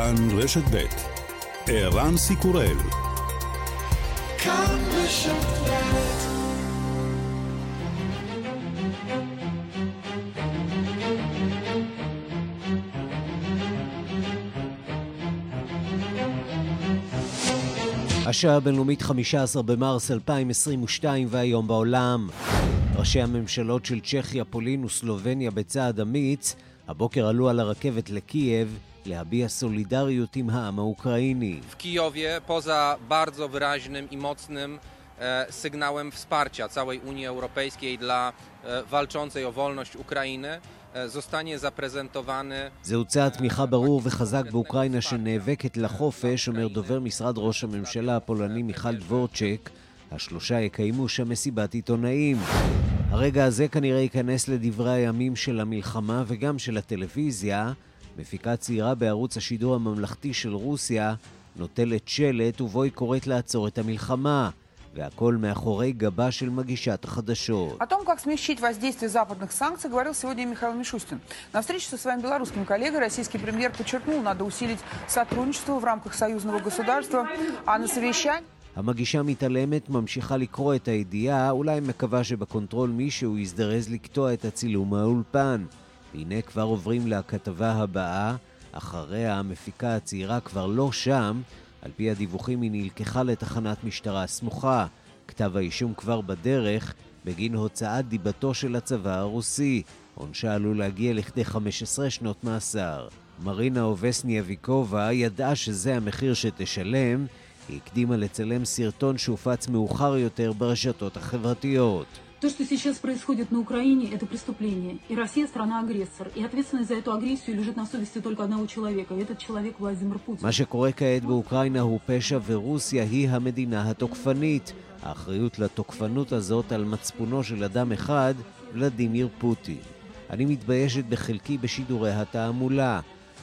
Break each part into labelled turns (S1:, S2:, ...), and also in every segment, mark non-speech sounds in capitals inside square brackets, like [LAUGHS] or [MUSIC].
S1: כאן רשת ב' ערן סיקורל. כאן רשת השעה הבינלאומית 15 במרס 2022 והיום בעולם. ראשי הממשלות של צ'כיה, פולין וסלובניה בצעד אמיץ. הבוקר עלו על הרכבת לקייב להביע סולידריות עם העם האוקראיני.
S2: Kijowie, poza bardzo wyraźnym i mocnym sygnałem wsparcia całej Unii Europejskiej dla walczącej o wolność Ukrainy, zostanie zaprezentowany...
S1: זהו צעד תמיכה ברור וחזק באוקראינה שנאבקת לחופש, אומר דובר משרד ראש הממשלה הפולני מיכל דבורצ'ק. השלושה יקיימו שם מסיבת עיתונאים. הרגע הזה כנראה ייכנס לדברי הימים של המלחמה וגם של הטלוויזיה. מפיקה צעירה בערוץ השידור הממלכתי של רוסיה נוטלת שלט ובו היא קוראת לעצור את המלחמה. והכל מאחורי גבה של מגישת החדשות.
S3: О том, как смягчить воздействие западных санкций, говорил сегодня Михаил Мишустин. На встрече со своим белорусским коллегой российский премьер подчеркнул, надо усилить сотрудничество в рамках союзного государства, а на совещании...
S1: המגישה מתעלמת, ממשיכה לקרוא את הידיעה, אולי מקווה שבקונטרול מישהו יזדרז לקטוע את הצילום מהאולפן. והנה כבר עוברים לכתבה הבאה, אחריה המפיקה הצעירה כבר לא שם, על פי הדיווחים היא נלקחה לתחנת משטרה סמוכה. כתב האישום כבר בדרך, בגין הוצאת דיבתו של הצבא הרוסי. עונשה עלול להגיע לכדי 15 שנות מאסר. מרינה אובסניאביקובה ידעה שזה המחיר שתשלם, היא הקדימה לצלם סרטון שהופץ מאוחר יותר ברשתות החברתיות.
S4: То, что сейчас происходит на Украине, это преступление. И Россия страна-агрессор. И ответственность за эту агрессию лежит на совести только одного человека. И этот человек Владимир Путин.
S1: מה שקורה כעת באוקראינה הוא פשע ורוסיה היא המדינה התוקפנית. האחריות לתוקפנות הזאת על מצפונו של אדם אחד, ולדימיר פוטין. אני מתביישת בחלקי בשידורי התעמולה,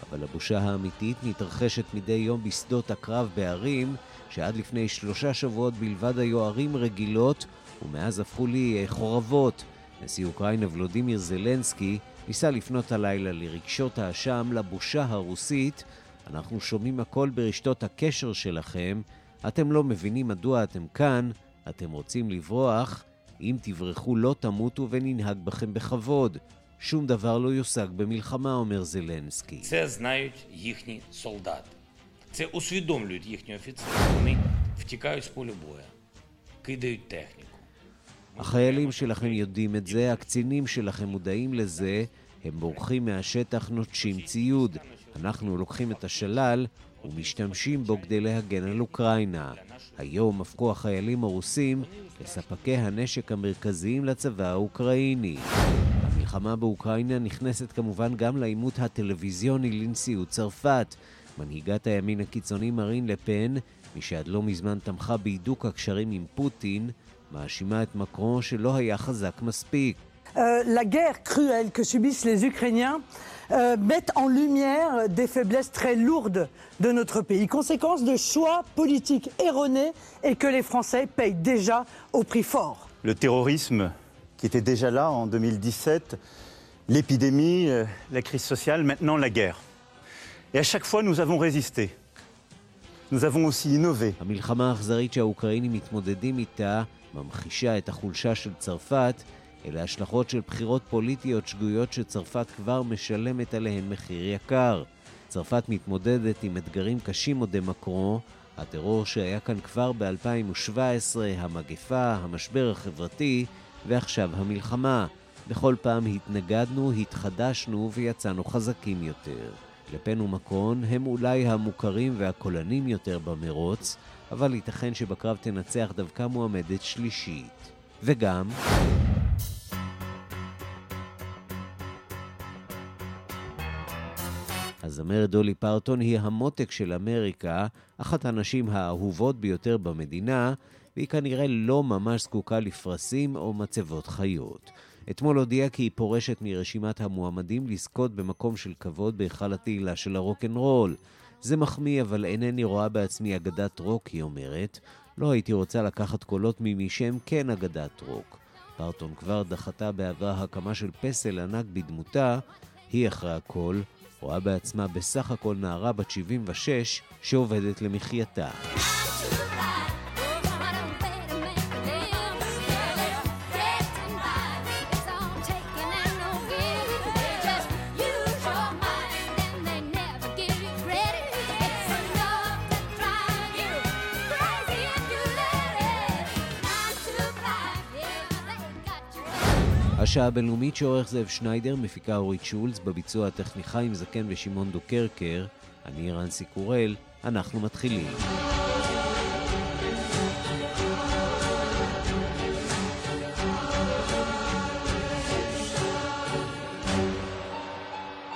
S1: אבל הבושה האמיתית מתרחשת מדי יום בשדות הקרב בערים, שעד לפני שלושה שבועות בלבד היו ערים רגילות, ומאז הפכו לי חורבות. נשיא אוקראינה ולודימיר זלנסקי ניסה לפנות הלילה לרגשות האשם, לבושה הרוסית. אנחנו שומעים הכל ברשתות הקשר שלכם. אתם לא מבינים מדוע אתם כאן, אתם רוצים לברוח. אם תברחו לא תמותו וננהג בכם בכבוד. שום דבר לא יושג במלחמה, אומר זלנסקי.
S5: זה знають їхні солдати. Це усвідомлюють їхні офіцери. Вони втікають з поля боя, кидають техніку.
S1: החיילים שלכם יודעים את זה, הקצינים שלכם מודעים לזה, הם בורחים מהשטח, נוטשים ציוד. אנחנו לוקחים את השלל ומשתמשים בו כדי להגן על אוקראינה. היום הפכו החיילים הרוסים לספקי הנשק המרכזיים לצבא האוקראיני. המלחמה באוקראינה נכנסת כמובן גם לעימות הטלוויזיוני לנשיאות צרפת. מנהיגת הימין הקיצוני מרין לפן, מי שעד לא מזמן תמכה בהידוק הקשרים עם פוטין, מאשימה את מקרון שלא היה חזק מספיק.
S6: La guerre cruelle que subissent les Ukrainiens euh, met en lumière des faiblesses très lourdes de notre pays, conséquence de choix politiques erronés et que les Français payent déjà au prix fort.
S7: Le terrorisme qui était déjà là en 2017, l'épidémie, la crise sociale, maintenant la guerre. Et à chaque fois, nous avons résisté. Nous avons aussi innové.
S1: ממחישה את החולשה של צרפת, אלה השלכות של בחירות פוליטיות שגויות שצרפת כבר משלמת עליהן מחיר יקר. צרפת מתמודדת עם אתגרים קשים עוד מקרו, הטרור שהיה כאן כבר ב-2017, המגפה, המשבר החברתי, ועכשיו המלחמה. בכל פעם התנגדנו, התחדשנו ויצאנו חזקים יותר. לפן ומקרון הם אולי המוכרים והקולנים יותר במרוץ, אבל ייתכן שבקרב תנצח דווקא מועמדת שלישית. וגם... הזמרת דולי פרטון היא המותק של אמריקה, אחת הנשים האהובות ביותר במדינה, והיא כנראה לא ממש זקוקה לפרסים או מצבות חיות. אתמול הודיעה כי היא פורשת מרשימת המועמדים לזכות במקום של כבוד בהיכל התהילה של הרוקנרול. זה מחמיא, אבל אינני רואה בעצמי אגדת רוק, היא אומרת. לא הייתי רוצה לקחת קולות ממי שהם כן אגדת רוק. פרטון כבר דחתה בעבר הקמה של פסל ענק בדמותה, היא אחרי הכל רואה בעצמה בסך הכל נערה בת 76 שעובדת למחייתה. השעה הבינלאומית שעורך זאב שניידר, מפיקה אורית שולץ, בביצוע הטכניכאים זקן ושמעון דוקרקר, אני רנסי קורל, אנחנו מתחילים.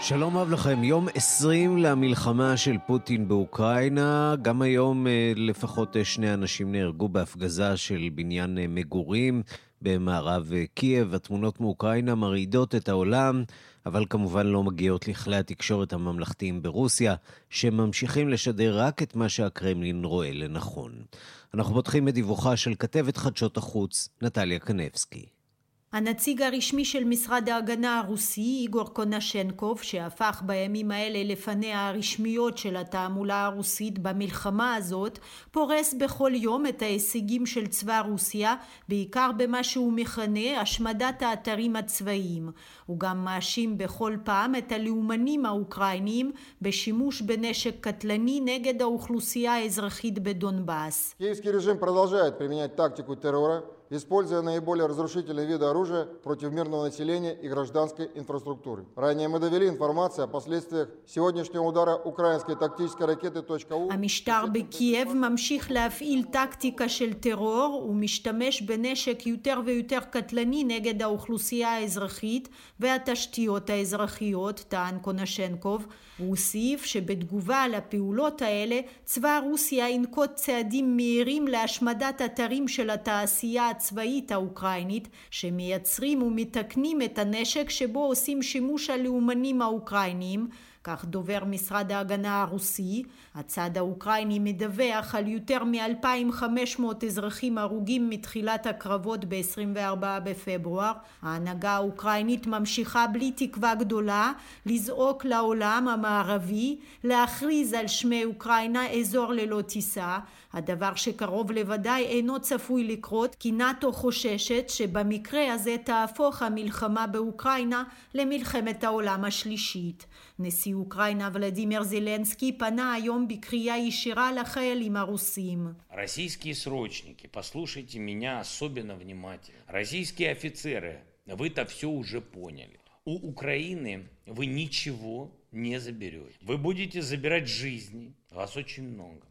S1: שלום רב לכם, יום 20 למלחמה של פוטין באוקראינה. גם היום אה, לפחות אה, שני אנשים נהרגו בהפגזה של בניין אה, מגורים. במערב קייב. התמונות מאוקראינה מרעידות את העולם, אבל כמובן לא מגיעות לכלי התקשורת הממלכתיים ברוסיה, שממשיכים לשדר רק את מה שהקרמלין רואה לנכון. אנחנו פותחים בדיווחה של כתבת חדשות החוץ, נטליה קנבסקי.
S8: הנציג הרשמי של משרד ההגנה הרוסי, איגור קונשנקוב, שהפך בימים האלה לפניה הרשמיות של התעמולה הרוסית במלחמה הזאת, פורס בכל יום את ההישגים של צבא רוסיה, בעיקר במה שהוא מכנה השמדת האתרים הצבאיים. הוא גם מאשים בכל פעם את הלאומנים האוקראינים בשימוש בנשק קטלני נגד האוכלוסייה האזרחית בדונבאס.
S9: используя наиболее разрушительные виды оружия против мирного населения и гражданской инфраструктуры. Ранее мы довели информацию о последствиях сегодняшнего удара украинской тактической ракеты .у.
S8: המשטר בקייב ממשיך להפעיל טקטיקה של טרור ומשתמש בנשק יותר ויותר קטלני נגד האוכלוסייה האזרחית והתשתיות האזרחיות, טען קונשנקוב. הוא הוסיף שבתגובה לפעולות האלה צבא רוסיה ינקוט צעדים מהירים להשמדת אתרים של התעשייה הצבאית האוקראינית שמייצרים ומתקנים את הנשק שבו עושים שימוש הלאומנים האוקראינים כך דובר משרד ההגנה הרוסי. הצד האוקראיני מדווח על יותר מ-2,500 אזרחים הרוגים מתחילת הקרבות ב-24 בפברואר. ההנהגה האוקראינית ממשיכה בלי תקווה גדולה לזעוק לעולם המערבי להכריז על שמי אוקראינה אזור ללא טיסה, הדבר שקרוב לוודאי אינו צפוי לקרות כי נאט"ו חוששת שבמקרה הזה תהפוך המלחמה באוקראינה למלחמת העולם השלישית. נשיא אוקראינה ולדימיר זלנסקי פנה היום בקריאה ישירה לחיילים הרוסים.
S5: Российские срочники, послушайте меня особенно внимательно. Российские офицеры, вы-то все уже поняли. У Украины вы ничего не заберете. Вы будете забирать жизни. Вас очень много.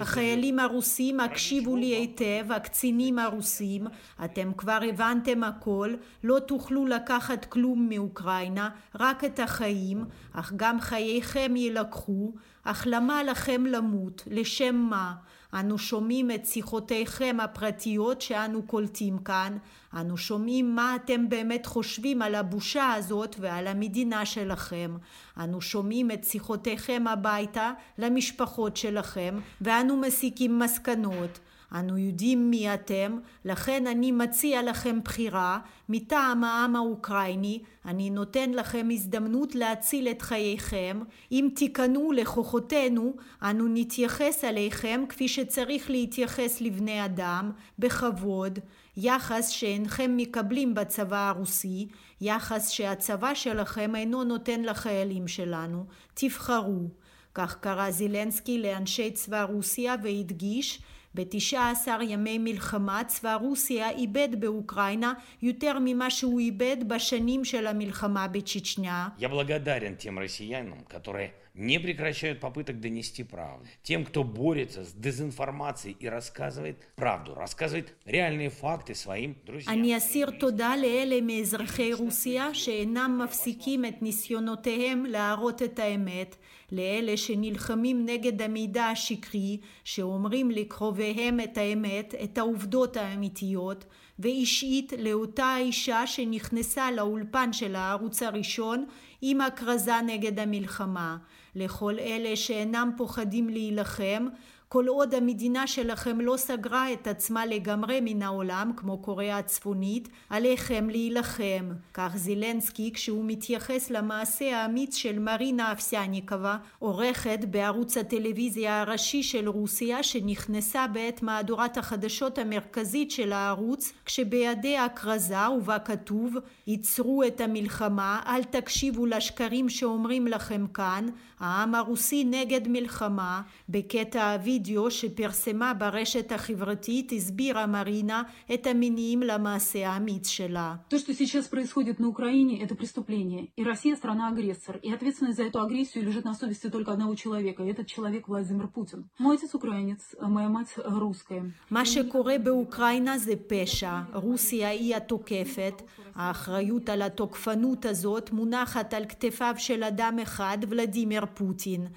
S8: החיילים הרוסים, הקשיבו לי היטב, הקצינים הרוסים, אתם כבר הבנתם הכל, לא תוכלו לקחת כלום מאוקראינה, רק את החיים, אך גם חייכם יילקחו, אך למה לכם למות? לשם מה? אנו שומעים את שיחותיכם הפרטיות שאנו קולטים כאן, אנו שומעים מה אתם באמת חושבים על הבושה הזאת ועל המדינה שלכם. אנו שומעים את שיחותיכם הביתה למשפחות שלכם, ואנו מסיקים מסקנות. אנו יודעים מי אתם, לכן אני מציע לכם בחירה מטעם העם האוקראיני, אני נותן לכם הזדמנות להציל את חייכם. אם תיכנעו לכוחותינו, אנו נתייחס אליכם כפי שצריך להתייחס לבני אדם, בכבוד, יחס שאינכם מקבלים בצבא הרוסי, יחס שהצבא שלכם אינו נותן לחיילים שלנו. תבחרו. כך קרא זילנסקי לאנשי צבא רוסיה והדגיש ב-19 ימי מלחמה צבא רוסיה איבד באוקראינה יותר ממה שהוא איבד בשנים של המלחמה בצ'צ'ניה.
S5: Я благодарен тем россиянам, которые не прекращают попыток донести правду. Тем, кто борется с дезинформацией и рассказывает правду, рассказывает реальные факты своим друзьям.
S8: אני אסיר תודה לאלה מאזרחי רוסיה שאינם מפסיקים את ניסיונותיהם להראות את האמת, לאלה שנלחמים נגד המידע השקרי, שאומרים לקרוביהם את האמת, את העובדות האמיתיות, ואישית לאותה האישה שנכנסה לאולפן של הערוץ הראשון עם הכרזה נגד המלחמה. לכל אלה שאינם פוחדים להילחם, כל עוד המדינה שלכם לא סגרה את עצמה לגמרי מן העולם, כמו קוריאה הצפונית, עליכם להילחם. כך זילנסקי כשהוא מתייחס למעשה האמיץ של מרינה אפסניקова, עורכת בערוץ הטלוויזיה הראשי של רוסיה, שנכנסה בעת מהדורת החדשות המרכזית של הערוץ, כשבידיה הכרזה ובה כתוב עיצרו את המלחמה, אל תקשיבו לשקרים שאומרים לכם כאן, העם הרוסי נגד מלחמה, בקטע אבי הווידאו שפרסמה ברשת החברתית הסבירה מרינה את המניעים למעשה האמיץ שלה.
S4: То, что сейчас происходит на Украине, это преступление. И Россия страна-агрессор. И ответственность за эту агрессию лежит на совести только одного человека. И этот человек Владимир Путин. Мой отец украинец, а моя мать русская.
S8: מה שקורה באוקראינה זה פשע. רוסיה היא התוקפת. האחריות על התוקפנות הזאת מונחת על כתפיו של אדם אחד, ולדימיר פוטין.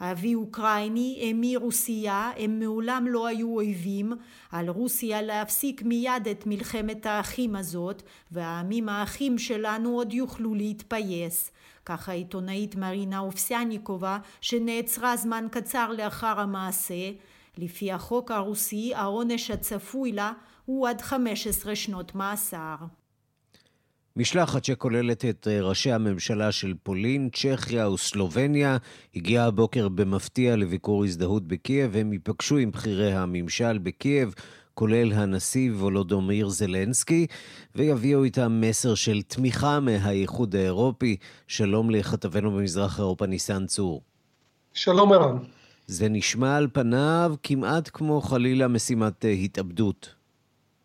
S8: אבי אוקראיני, אמי רוסייה, הם מעולם לא היו אויבים, על רוסיה להפסיק מיד את מלחמת האחים הזאת, והעמים האחים שלנו עוד יוכלו להתפייס. כך העיתונאית מרינה אופסיאניקובה, שנעצרה זמן קצר לאחר המעשה. לפי החוק הרוסי, העונש הצפוי לה הוא עד 15 שנות מאסר.
S1: משלחת שכוללת את אה, ראשי הממשלה של פולין, צ'כיה וסלובניה הגיעה הבוקר במפתיע לביקור הזדהות בקייב. הם ייפגשו עם בכירי הממשל בקייב, כולל הנשיא וולודומיר זלנסקי, ויביאו איתם מסר של תמיכה מהאיחוד האירופי. שלום לכתבנו במזרח אירופה, ניסן צור.
S10: שלום ערן.
S1: זה נשמע על פניו כמעט כמו חלילה משימת אה, התאבדות.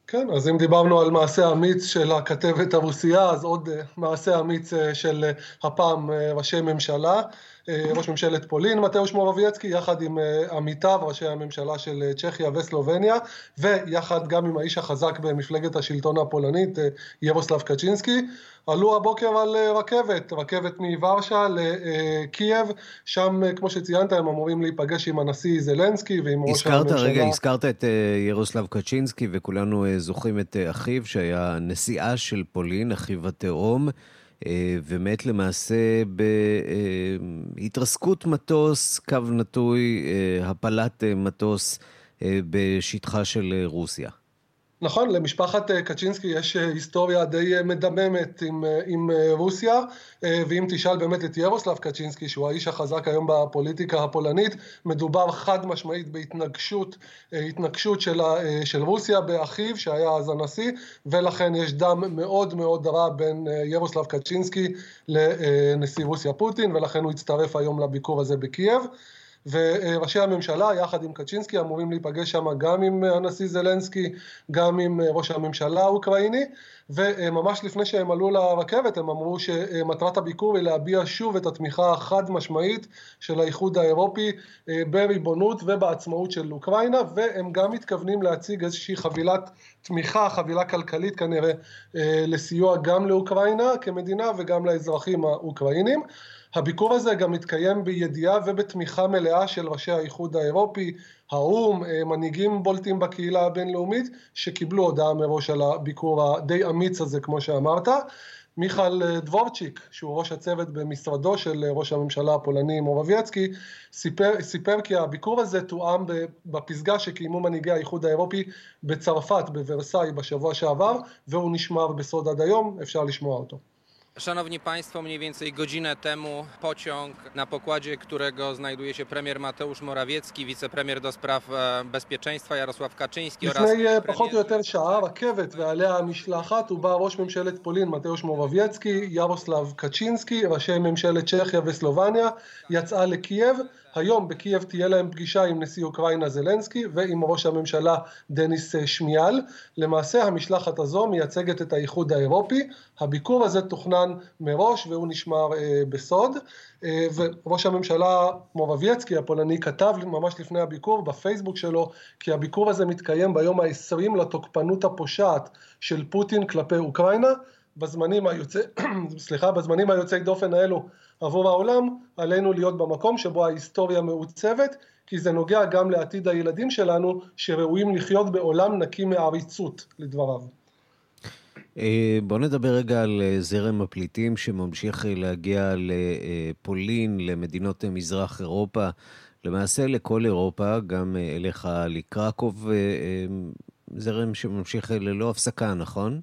S10: כן, אז אם דיברנו על מעשה אמיץ של הכתבת הרוסייה, אז עוד אה, מעשה אמיץ אה, של אה, הפעם ראשי ממשלה. ראש ממשלת פולין, מתאוש מורבייצקי, יחד עם עמיתיו, ראשי הממשלה של צ'כיה וסלובניה, ויחד גם עם האיש החזק במפלגת השלטון הפולנית, ירוסלב קצ'ינסקי, עלו הבוקר על רכבת, רכבת מוורשה לקייב, שם, כמו שציינת, הם אמורים להיפגש עם הנשיא זלנסקי ועם ראש הממשלה.
S1: רגע, הזכרת את ירוסלב קצ'ינסקי, וכולנו זוכרים את אחיו, שהיה נשיאה של פולין, אחיו התאום. אה, ומת למעשה בהתרסקות מטוס, קו נטוי, אה, הפלת מטוס אה, בשטחה של רוסיה.
S10: נכון, למשפחת אה, קצ'ינסקי יש אה, היסטוריה די אה, מדממת עם, עם רוסיה, ואם תשאל באמת את ירוסלב קצ'ינסקי, שהוא האיש החזק היום בפוליטיקה הפולנית, מדובר חד משמעית בהתנגשות התנגשות של, של רוסיה באחיו, שהיה אז הנשיא, ולכן יש דם מאוד מאוד רע בין ירוסלב קצ'ינסקי לנשיא רוסיה פוטין, ולכן הוא הצטרף היום לביקור הזה בקייב. וראשי הממשלה יחד עם קצ'ינסקי אמורים להיפגש שם גם עם הנשיא זלנסקי, גם עם ראש הממשלה האוקראיני, וממש לפני שהם עלו לרכבת הם אמרו שמטרת הביקור היא להביע שוב את התמיכה החד משמעית של האיחוד האירופי בריבונות ובעצמאות של אוקראינה, והם גם מתכוונים להציג איזושהי חבילת תמיכה, חבילה כלכלית כנראה, לסיוע גם לאוקראינה כמדינה וגם לאזרחים האוקראינים. הביקור הזה גם מתקיים בידיעה ובתמיכה מלאה של ראשי האיחוד האירופי, האו"ם, אה, מנהיגים בולטים בקהילה הבינלאומית, שקיבלו הודעה מראש על הביקור הדי אמיץ הזה, כמו שאמרת. מיכל אה, דבורצ'יק, שהוא ראש הצוות במשרדו של אה, ראש הממשלה הפולני מורבייצקי, סיפר, סיפר כי הביקור הזה תואם בפסגה שקיימו מנהיגי האיחוד האירופי בצרפת, בוורסאי, בשבוע שעבר, והוא נשמר בסוד עד היום, אפשר לשמוע אותו.
S2: Szanowni Państwo, mniej więcej godzinę temu pociąg, na pokładzie którego znajduje się premier Mateusz Morawiecki, wicepremier do spraw bezpieczeństwa Jarosław Kaczyński oraz...
S10: לפני פחות או יותר שעה רכבת ועליה המשלחת ובה ראש ממשלת פולין מתאוש מורבייצקי, ירוסלב קצ'ינסקי, ראשי ממשלת צ'כיה וסלובניה, יצאה לקייב היום בקייב תהיה להם פגישה עם נשיא אוקראינה זלנסקי ועם ראש הממשלה דניס שמיהל. למעשה המשלחת הזו מייצגת את האיחוד האירופי. הביקור הזה תוכנן מראש והוא נשמר אה, בסוד. אה, וראש הממשלה מורבייצקי הפולני כתב ממש לפני הביקור בפייסבוק שלו כי הביקור הזה מתקיים ביום ה-20 לתוקפנות הפושעת של פוטין כלפי אוקראינה. בזמנים היוצא, [CLEARS THROAT] סליחה, בזמנים היוצאי דופן האלו עבור העולם, עלינו להיות במקום שבו ההיסטוריה מעוצבת, כי זה נוגע גם לעתיד הילדים שלנו, שראויים לחיות בעולם נקי מעריצות, לדבריו.
S1: בואו נדבר רגע על זרם הפליטים שממשיך להגיע לפולין, למדינות מזרח אירופה, למעשה לכל אירופה, גם אליך לקרקוב, זרם שממשיך ללא הפסקה, נכון?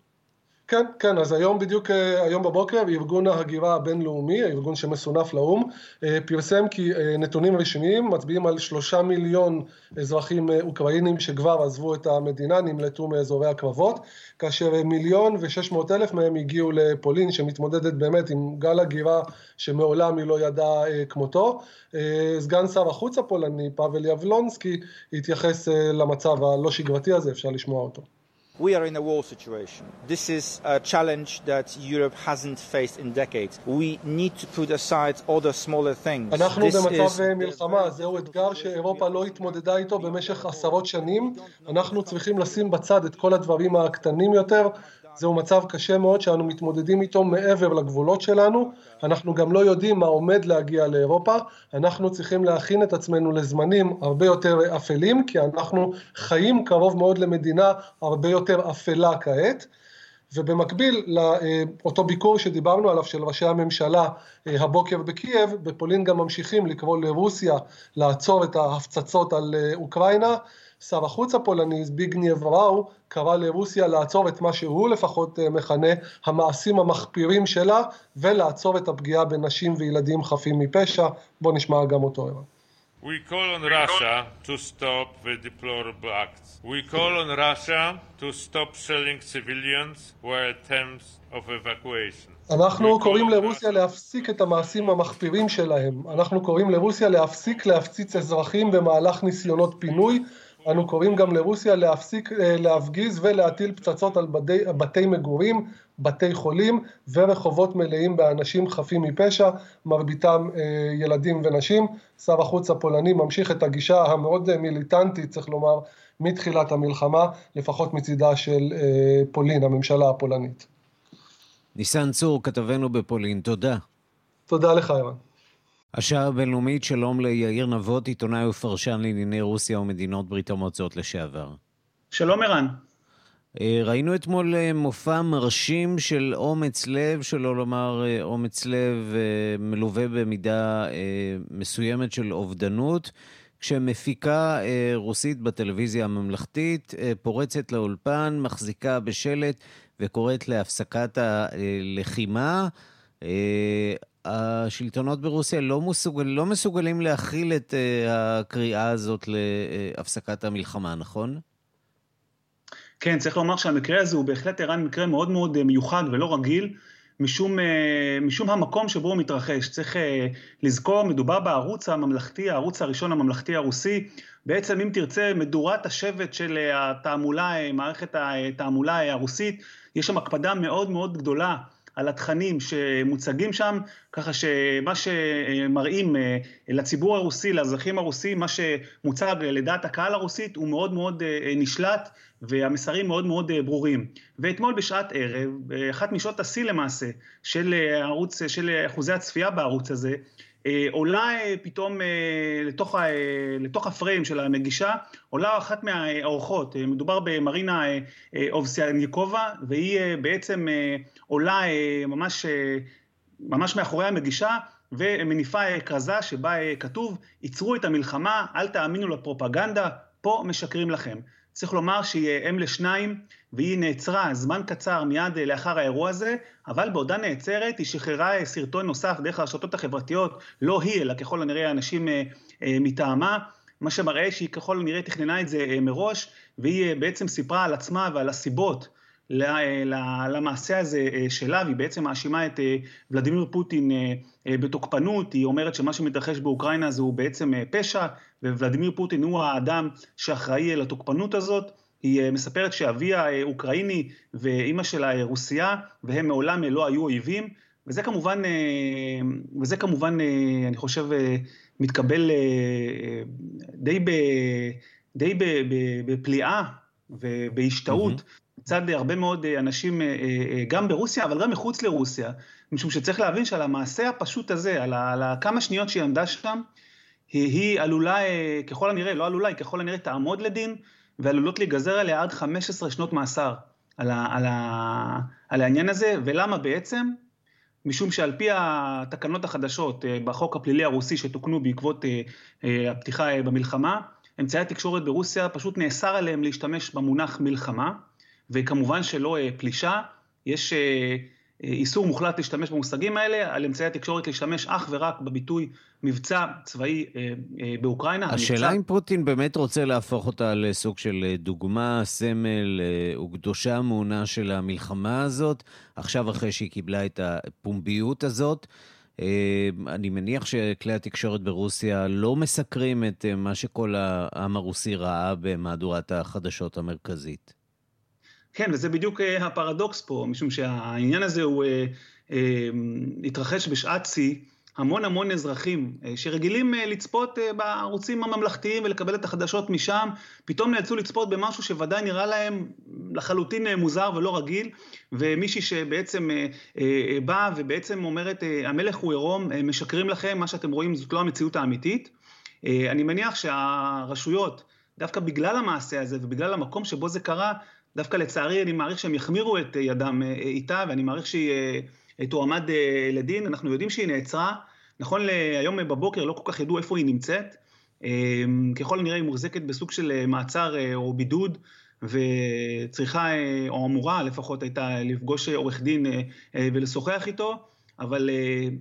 S10: כן, כן, אז היום בדיוק, אה, היום בבוקר, ארגון ההגירה הבינלאומי, הארגון שמסונף לאו"ם, אה, פרסם כי אה, נתונים רשמיים מצביעים על שלושה מיליון אזרחים אוקראינים שכבר עזבו את המדינה, נמלטו מאזורי הקרבות, כאשר מיליון ושש מאות אלף מהם הגיעו לפולין, שמתמודדת באמת עם גל הגירה שמעולם היא לא ידעה כמותו. סגן שר החוץ הפולני, פאבל יבלונסקי, התייחס למצב הלא שגרתי הזה, אפשר לשמוע אותו.
S11: We are in a war situation. This is a challenge that Europe hasn't faced in decades. We need to put aside other smaller things.
S10: אנחנו במצב מלחמה, זהו אתגר שאירופה לא התמודדה איתו במשך עשרות שנים. אנחנו צריכים לשים בצד את כל הדברים הקטנים יותר זהו מצב קשה מאוד שאנו מתמודדים איתו מעבר לגבולות שלנו, אנחנו גם לא יודעים מה עומד להגיע לאירופה, אנחנו צריכים להכין את עצמנו לזמנים הרבה יותר אפלים, כי אנחנו חיים קרוב מאוד למדינה הרבה יותר אפלה כעת. ובמקביל לאותו ביקור שדיברנו עליו של ראשי הממשלה אה, הבוקר בקייב, בפולין גם ממשיכים לקרוא לרוסיה לעצור את ההפצצות על אה, אוקראינה. שר החוץ הפולני זביגניאב ראו קרא לרוסיה לעצור את מה שהוא לפחות אה, מכנה המעשים המחפירים שלה ולעצור את הפגיעה בנשים וילדים חפים מפשע. בואו נשמע גם אותו.
S12: We call on Russia to stop the deplorable acts. We call on Russia to stop selling civilians where attempts of evacuation.
S10: אנחנו קוראים לרוסיה להפסיק את המעשים המחפירים שלהם. אנחנו קוראים לרוסיה להפסיק להפציץ אזרחים במהלך ניסיונות פינוי. אנו קוראים גם לרוסיה להפסיק אה, להפגיז ולהטיל פצצות על בדי, בתי מגורים, בתי חולים ורחובות מלאים באנשים חפים מפשע, מרביתם אה, ילדים ונשים. שר החוץ הפולני ממשיך את הגישה המאוד מיליטנטית, צריך לומר, מתחילת המלחמה, לפחות מצידה של אה, פולין, הממשלה הפולנית.
S1: ניסן צור, כתבנו בפולין, תודה.
S10: תודה לך, ערן.
S1: השעה הבינלאומית, שלום ליאיר נבות, עיתונאי ופרשן לענייני רוסיה ומדינות ברית המועצות לשעבר.
S13: שלום ערן.
S1: אה, ראינו אתמול אה, מופע מרשים של אומץ לב, שלא לומר אה, אומץ לב מלווה במידה מסוימת של אובדנות, כשמפיקה רוסית בטלוויזיה הממלכתית פורצת לאולפן, מחזיקה בשלט וקוראת להפסקת הלחימה. השלטונות ברוסיה לא, מסוגל, לא מסוגלים להכיל את uh, הקריאה הזאת להפסקת המלחמה, נכון?
S13: כן, צריך לומר שהמקרה הזה הוא בהחלט ערן מקרה מאוד מאוד אה, מיוחד ולא רגיל, משום, uh, משום המקום שבו הוא מתרחש. צריך uh, לזכור, מדובר בערוץ הממלכתי, הערוץ הראשון הממלכתי הרוסי, בעצם אם תרצה מדורת השבט של התעמולה, מערכת התעמולה הרוסית, יש שם הקפדה מאוד מאוד גדולה על התכנים שמוצגים שם, ככה שמה שמראים אה, לציבור הרוסי, לאזרחים הרוסים, מה שמוצג לדעת הקהל הרוסית הוא מאוד מאוד אה, נשלט והמסרים מאוד מאוד אה, ברורים. ואתמול בשעת ערב, אחת משעות השיא למעשה של הערוץ, של אחוזי הצפייה בערוץ הזה, אה, עולה אה, פתאום אה, לתוך, לתוך הפריים של המגישה, עולה אחת מהאורחות, מדובר במרינה אובסיאניקובה, והיא בעצם עולה ממש, ממש מאחורי המגישה, ומניפה כרזה שבה כתוב, ייצרו את המלחמה, אל תאמינו לפרופגנדה, פה משקרים לכם. צריך לומר שהיא אם לשניים, והיא נעצרה זמן קצר מיד לאחר האירוע הזה, אבל בעודה נעצרת היא שחררה סרטון נוסף דרך הרשתות החברתיות, לא היא, אלא ככל הנראה אנשים אה, אה, מטעמה, מה שמראה שהיא ככל הנראה תכננה את זה אה, מראש, והיא בעצם סיפרה על עצמה ועל הסיבות למעשה הזה שלה, והיא בעצם מאשימה את ולדימיר פוטין בתוקפנות, היא אומרת שמה שמתרחש באוקראינה זה הוא בעצם פשע, וולדימיר פוטין הוא האדם שאחראי לתוקפנות הזאת. היא מספרת שאביה אוקראיני ואימא שלה רוסייה, והם מעולם לא היו אויבים, וזה כמובן, וזה כמובן, אני חושב, מתקבל די, ב, די בפליאה ובהשתאות mm-hmm. מצד הרבה מאוד אנשים, גם ברוסיה, אבל גם מחוץ לרוסיה, משום שצריך להבין שעל המעשה הפשוט הזה, על, על כמה שניות שהיא עמדה שם, היא, היא עלולה, ככל הנראה, לא עלולה, היא ככל הנראה תעמוד לדין, ועלולות להיגזר עליה עד 15 שנות מאסר על, ה, על, ה, על העניין הזה, ולמה בעצם? משום שעל פי התקנות החדשות בחוק הפלילי הרוסי שתוקנו בעקבות הפתיחה במלחמה, אמצעי התקשורת ברוסיה פשוט נאסר עליהם להשתמש במונח מלחמה, וכמובן שלא פלישה, יש איסור מוחלט להשתמש במושגים האלה, על אמצעי התקשורת להשתמש אך ורק בביטוי מבצע צבאי אה, אה, באוקראינה.
S1: השאלה המבצע... אם פוטין באמת רוצה להפוך אותה לסוג של אה, דוגמה, סמל וקדושה מעונה של המלחמה הזאת, עכשיו אחרי שהיא קיבלה את הפומביות הזאת. אני מניח שכלי התקשורת ברוסיה לא מסקרים את מה שכל העם הרוסי ראה במהדורת החדשות המרכזית.
S13: כן, וזה בדיוק אה, הפרדוקס פה, משום שהעניין הזה הוא אה, אה, התרחש בשעת שיא. המון המון אזרחים שרגילים לצפות בערוצים הממלכתיים ולקבל את החדשות משם, פתאום נאלצו לצפות במשהו שוודאי נראה להם לחלוטין מוזר ולא רגיל, ומישהי שבעצם באה ובעצם אומרת, המלך הוא עירום, משקרים לכם, מה שאתם רואים זאת לא המציאות האמיתית. אני מניח שהרשויות, דווקא בגלל המעשה הזה ובגלל המקום שבו זה קרה, דווקא לצערי אני מעריך שהם יחמירו את ידם אה, איתה, ואני מעריך שהיא אה, תועמד אה, לדין. אנחנו יודעים שהיא נעצרה. נכון להיום בבוקר לא כל כך ידעו איפה היא נמצאת. ככל הנראה היא מוחזקת בסוג של מעצר או בידוד, וצריכה, או אמורה לפחות הייתה לפגוש עורך דין ולשוחח איתו, אבל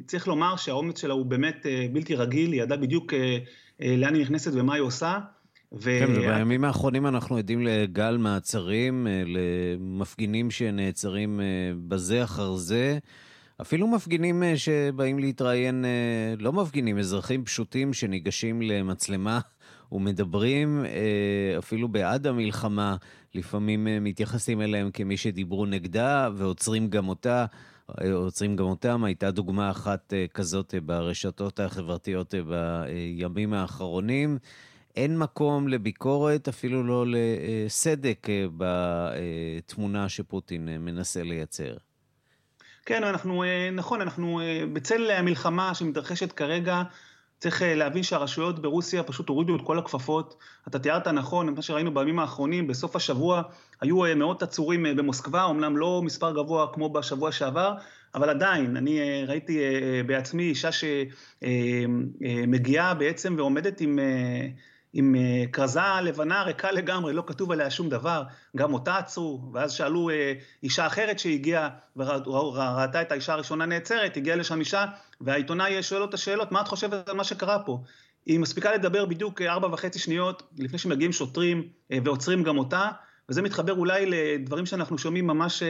S13: צריך לומר שהאומץ שלה הוא באמת בלתי רגיל, היא ידעה בדיוק לאן היא נכנסת ומה היא עושה.
S1: ו... כן, ובימים האחרונים אנחנו עדים לגל מעצרים, אה, למפגינים שנעצרים אה, בזה אחר זה. אפילו מפגינים אה, שבאים להתראיין, לא מפגינים, אזרחים פשוטים שניגשים למצלמה [LAUGHS] ומדברים, אפילו בעד המלחמה, לפעמים מתייחסים אליהם כמי שדיברו נגדה ועוצרים גם אותה. עוצרים גם אותם. הייתה דוגמה אחת כזאת ברשתות החברתיות בימים האחרונים. אין מקום לביקורת, אפילו לא לסדק אה, בתמונה שפוטין אה, מנסה לייצר.
S13: כן, אנחנו, אה, נכון, אנחנו בצל המלחמה שמתרחשת כרגע, צריך להבין שהרשויות ברוסיה פשוט הורידו את כל הכפפות. אתה תיארת נכון, מה שראינו בימים האחרונים, בסוף השבוע היו מאות עצורים במוסקבה, אומנם לא מספר גבוה כמו בשבוע שעבר, אבל עדיין, אני ראיתי בעצמי אישה שמגיעה בעצם ועומדת עם עם אה, כרזה לבנה ריקה לגמרי, לא כתוב עליה שום דבר, גם אותה עצרו, ואז שאלו אה, אישה אחרת שהגיעה וראתה את האישה הראשונה נעצרת, הגיעה לשם אישה, והעיתונאי שואל אותה שאלות, מה את חושבת על מה שקרה פה? היא מספיקה לדבר בדיוק ארבע וחצי שניות לפני שמגיעים שוטרים אה, ועוצרים גם אותה, וזה מתחבר אולי לדברים שאנחנו שומעים ממש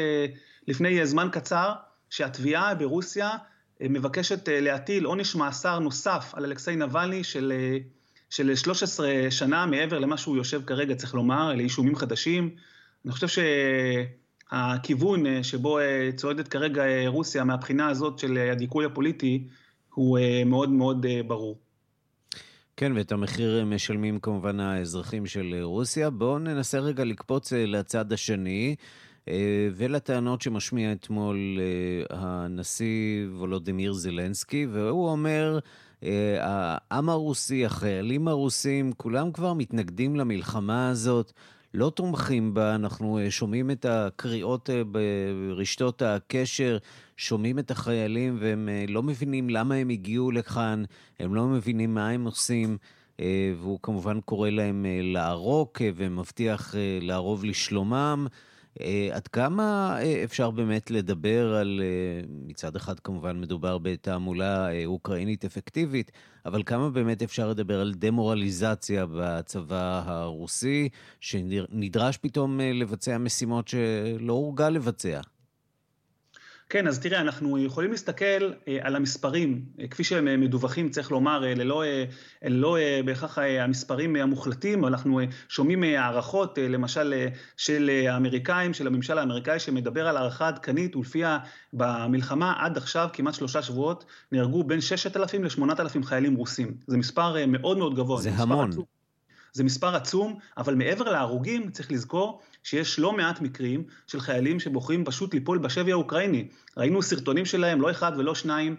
S13: לפני זמן קצר, שהתביעה ברוסיה מבקשת להטיל עונש מאסר נוסף על אלכסיי נבלני של של 13 שנה מעבר למה שהוא יושב כרגע, צריך לומר, אלה אישומים חדשים. אני חושב שהכיוון אה, שבו אה, צועדת כרגע אה, רוסיה מהבחינה הזאת של הדיכוי הפוליטי, הוא מאוד מאוד ברור.
S1: כן, ואת המחיר משלמים כמובן האזרחים של רוסיה. בואו ננסה רגע לקפוץ לצד השני. ולטענות שמשמיע אתמול הנשיא וולודימיר זלנסקי, והוא אומר העם הרוסי, החיילים הרוסים, כולם כבר מתנגדים למלחמה הזאת, לא תומכים בה, אנחנו אה, שומעים את הקריאות אה, ברשתות הקשר, שומעים את החיילים והם אה, לא מבינים למה הם הגיעו לכאן, הם לא מבינים מה הם עושים. והוא כמובן קורא להם לערוק ומבטיח לערוב לשלומם. אה, עד כמה אה, אפשר באמת לדבר על, אה, מצד אחד כמובן מדובר בתעמולה אוקראינית אפקטיבית, אבל כמה באמת אפשר לדבר על דמורליזציה בצבא הרוסי, שנדרש פתאום לבצע משימות שלא הורגל לבצע?
S13: כן, אז תראה, אנחנו יכולים להסתכל אה, על המספרים, אה, כפי שהם אה, מדווחים, צריך לומר, אלה לא, לא בהכרח המספרים המוחלטים, אנחנו שומעים הערכות, למשל, של האמריקאים, של הממשל האמריקאי, שמדבר על הערכה עדכנית, ולפיה במלחמה עד עכשיו, כמעט שלושה שבועות, נהרגו בין 6,000 ל-8,000 חיילים רוסים. זה מספר מאוד מאוד גבוה.
S1: זה, המון.
S13: עצום. זה מספר עצום, אבל מעבר להרוגים, צריך לזכור שיש לא מעט מקרים של חיילים שבוחרים פשוט ליפול בשבי האוקראיני. ראינו סרטונים שלהם, לא אחד ולא שניים.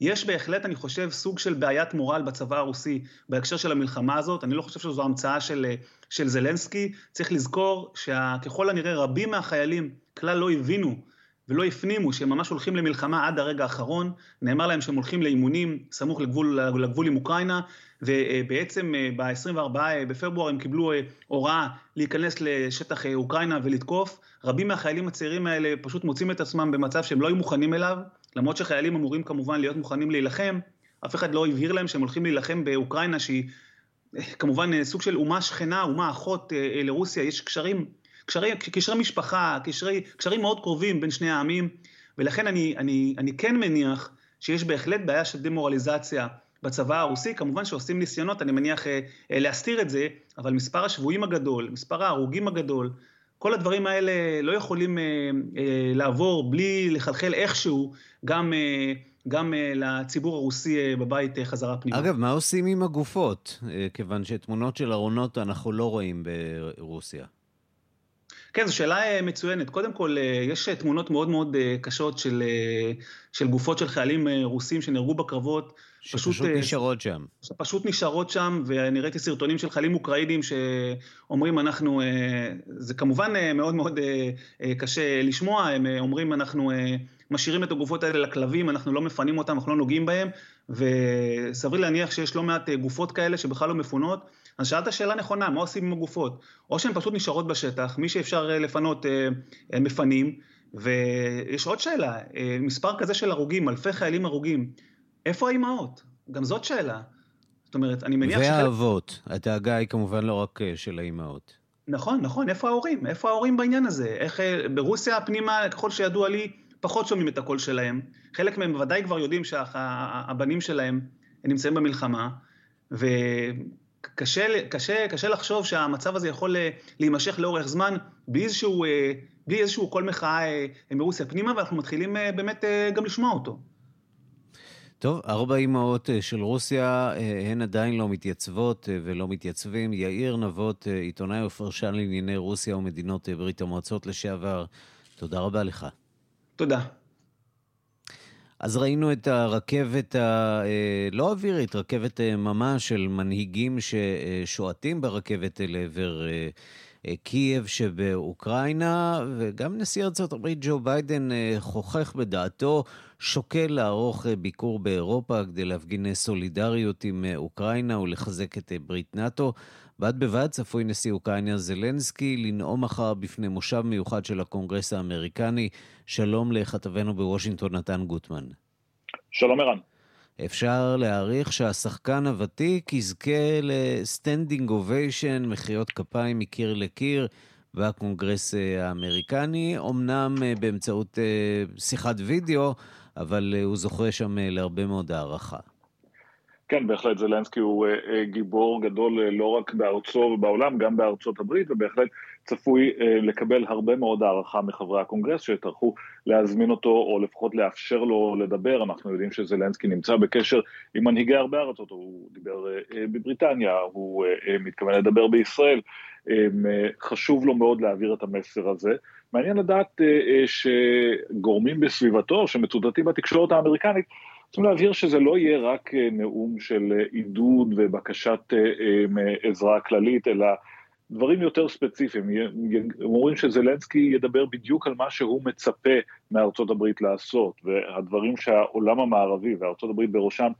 S13: יש בהחלט, אני חושב, סוג של בעיית מורל בצבא הרוסי בהקשר של המלחמה הזאת. אני לא חושב שזו המצאה של, של זלנסקי. צריך לזכור שככל הנראה רבים מהחיילים כלל לא הבינו ולא הפנימו שהם ממש הולכים למלחמה עד הרגע האחרון. נאמר להם שהם הולכים לאימונים סמוך לגבול, לגבול עם אוקראינה, ובעצם ב-24 בפברואר הם קיבלו הוראה להיכנס לשטח אוקראינה ולתקוף. רבים מהחיילים הצעירים האלה פשוט מוצאים את עצמם במצב שהם לא היו מוכנים אליו, למרות שחיילים אמורים כמובן להיות מוכנים להילחם. אף אחד לא הבהיר להם שהם הולכים להילחם באוקראינה שהיא כמובן סוג של אומה שכנה, אומה אחות לרוסיה, יש קשרים קשרי, קשרי משפחה, קשרי, קשרים מאוד קרובים בין שני העמים, ולכן אני, אני, אני כן מניח שיש בהחלט בעיה של דמורליזציה בצבא הרוסי, כמובן שעושים ניסיונות, אני מניח, אה, אה, להסתיר את זה, אבל מספר השבויים הגדול, מספר ההרוגים הגדול, כל הדברים האלה לא יכולים אה, אה, לעבור בלי לחלחל איכשהו גם, אה, גם אה, לציבור הרוסי אה, בבית אה, חזרה פנימה.
S1: אגב, מה עושים עם הגופות? אה, כיוון שתמונות של ארונות אנחנו לא רואים ברוסיה.
S13: כן, זו שאלה אה, מצוינת. קודם כל, אה, יש אה, תמונות מאוד מאוד קשות של, של גופות של חיילים רוסים שנהרגו בקרבות.
S1: שפשוט פשוט, נשארות שם.
S13: שפשוט נשארות שם, ואני ראיתי סרטונים של חיילים אוקראינים שאומרים אנחנו, זה כמובן מאוד מאוד קשה לשמוע, הם אומרים אנחנו משאירים את הגופות האלה לכלבים, אנחנו לא מפנים אותם, אנחנו לא נוגעים בהם, וסביר להניח שיש לא מעט גופות כאלה שבכלל לא מפונות. אז שאלת שאלה נכונה, מה עושים עם הגופות? או שהן פשוט נשארות בשטח, מי שאפשר אה, לפנות אה, אה, מפנים, ויש עוד שאלה, מספר כזה של הרוגים, אלפי חיילים הרוגים, איפה האימהות? גם זאת שאלה. זאת אומרת, אני מניח
S1: ש... והאבות. הדאגה היא כמובן לא רק של האימהות.
S13: נכון, נכון, איפה ההורים? איפה ההורים בעניין הזה? איך ברוסיה הפנימה, ככל שידוע לי, פחות שומעים את הקול שלהם. חלק מהם בוודאי כבר יודעים שהבנים שלהם נמצאים במלחמה, ו... קשה, קשה, קשה לחשוב שהמצב הזה יכול אה, להימשך לאורך זמן בלי איזשהו, אה, בלי איזשהו קול מחאה אה, מרוסיה פנימה, ואנחנו מתחילים באמת גם לשמוע אותו.
S1: טוב, ארבע אימהות של רוסיה, הן עדיין לא מתייצבות ולא מתייצבים. יאיר נבות, עיתונאי ופרשן לענייני רוסיה ומדינות ברית המועצות לשעבר, תודה רבה לך.
S13: תודה.
S1: אז ראינו את הרכבת הלא אה, אווירית, רכבת אה, ממש של מנהיגים ששועטים ברכבת לעבר אה, קייב שבאוקראינה, וגם נשיא ארצות הברית ג'ו ביידן חוכך בדעתו, שוקל לערוך ביקור באירופה כדי להפגין סולידריות עם אוקראינה ולחזק את ברית נאט"ו. בד בבד צפוי נשיא אוקראינה זלנסקי לנאום מחר בפני מושב מיוחד של הקונגרס האמריקני. שלום לכתבנו בוושינגטון נתן גוטמן.
S14: שלום ערן.
S1: אפשר להעריך שהשחקן הוותיק יזכה ל standing ovation, מחיאות כפיים מקיר לקיר בקונגרס האמריקני, אמנם אה, באמצעות אה, שיחת וידאו, אבל אה, הוא זוכה שם להרבה מאוד הערכה.
S14: כן, בהחלט זלנסקי הוא גיבור גדול לא רק בארצו ובעולם, גם בארצות הברית, ובהחלט צפוי לקבל הרבה מאוד הערכה מחברי הקונגרס שטרחו להזמין אותו, או לפחות לאפשר לו לדבר. אנחנו יודעים שזלנסקי נמצא בקשר עם מנהיגי הרבה ארצות, הוא דיבר בבריטניה, הוא מתכוון לדבר בישראל. חשוב לו מאוד להעביר את המסר הזה. מעניין לדעת שגורמים בסביבתו, שמצוטטים בתקשורת האמריקנית, צריכים להבהיר שזה לא יהיה רק אה, נאום של אה, עידוד ובקשת אה, עזרה כללית, אלא דברים יותר ספציפיים. הם אומרים שזלנסקי ידבר בדיוק על מה שהוא מצפה מארצות הברית לעשות, והדברים שהעולם המערבי וארצות הברית בראשם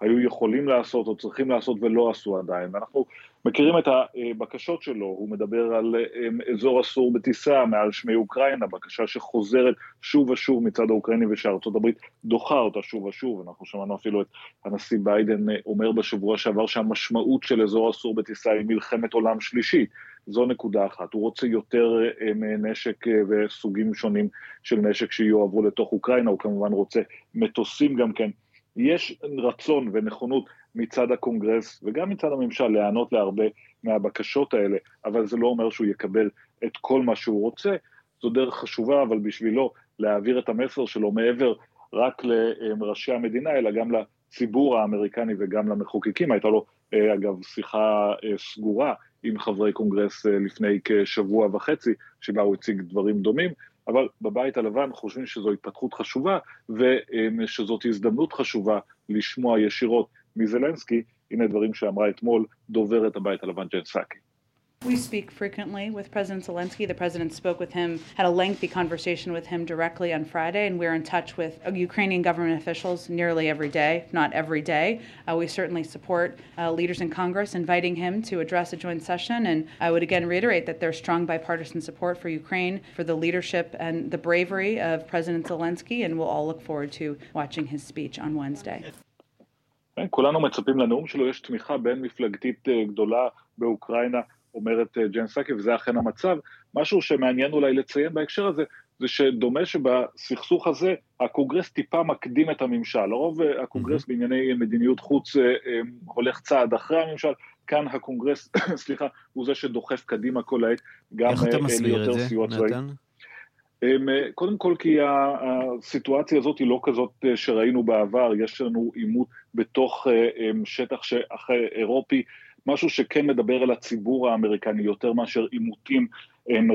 S14: היו יכולים לעשות או צריכים לעשות ולא עשו עדיין. אנחנו מכירים את הבקשות שלו, הוא מדבר על אמ, אזור אסור בטיסה מעל שמי אוקראינה, בקשה שחוזרת שוב ושוב מצד האוקראיני ושארצות הברית דוחה אותה שוב ושוב, אנחנו שמענו אפילו את הנשיא ביידן אה, אומר בשבוע שעבר שהמשמעות של אזור אסור בטיסה היא מלחמת עולם שלישית, זו נקודה אחת, הוא רוצה יותר אה, נשק אה, וסוגים שונים של נשק שיועברו לתוך אוקראינה, הוא כמובן רוצה מטוסים גם כן. יש רצון ונכונות מצד הקונגרס וגם מצד הממשל להיענות להרבה מהבקשות האלה, אבל זה לא אומר שהוא יקבל את כל מה שהוא רוצה. זו דרך חשובה, אבל בשבילו להעביר את המסר שלו מעבר רק לראשי המדינה, אלא גם לציבור האמריקני וגם למחוקקים. הייתה לו, אגב, שיחה אה, סגורה עם חברי קונגרס אה, לפני כשבוע וחצי, שבה הוא הציג דברים דומים, אבל בבית הלבן חושבים שזו התפתחות חשובה ושזאת הזדמנות חשובה לשמוע ישירות מזלנסקי, הנה דברים שאמרה אתמול דוברת הבית הלבן ג'ן סאקי.
S15: We speak frequently with President Zelensky. The president spoke with him, had a lengthy conversation with him directly on Friday, and we're in touch with Ukrainian government officials nearly every day, if not every day. Uh, we certainly support uh, leaders in Congress inviting him to address a joint session, and I would again reiterate that there's strong bipartisan support for Ukraine, for the leadership and the bravery of President Zelensky, and we'll all look forward to watching his speech on Wednesday.
S14: כולנו מצפים לנאום שלו, יש תמיכה בין מפלגתית גדולה באוקראינה אומרת ג'ן סאקי, וזה אכן המצב. משהו שמעניין אולי לציין בהקשר הזה, זה שדומה שבסכסוך הזה הקונגרס טיפה מקדים את הממשל. לרוב הקונגרס mm-hmm. בענייני מדיניות חוץ הולך צעד אחרי הממשל, כאן הקונגרס, [COUGHS] סליחה, הוא זה שדוחף קדימה כל העת, גם ליותר סיוע צבאי. קודם כל כי הסיטואציה הזאת היא לא כזאת שראינו בעבר, יש לנו עימות בתוך שטח אירופי, משהו שכן מדבר אל הציבור האמריקני יותר מאשר עימותים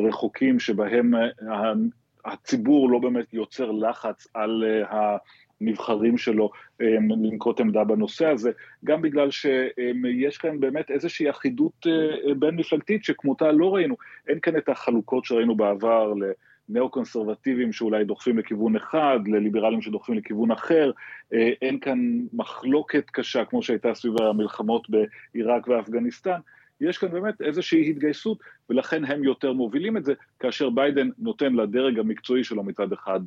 S14: רחוקים שבהם הציבור לא באמת יוצר לחץ על הנבחרים שלו לנקוט עמדה בנושא הזה, גם בגלל שיש כאן באמת איזושהי אחידות בין מפלגתית שכמותה לא ראינו, אין כאן את החלוקות שראינו בעבר ניאו-קונסרבטיביים שאולי דוחפים לכיוון אחד, לליברלים שדוחפים לכיוון אחר, אין כאן מחלוקת קשה כמו שהייתה סביב המלחמות בעיראק ואפגניסטן, יש כאן באמת איזושהי התגייסות ולכן הם יותר מובילים את זה, כאשר ביידן נותן לדרג המקצועי שלו מצד אחד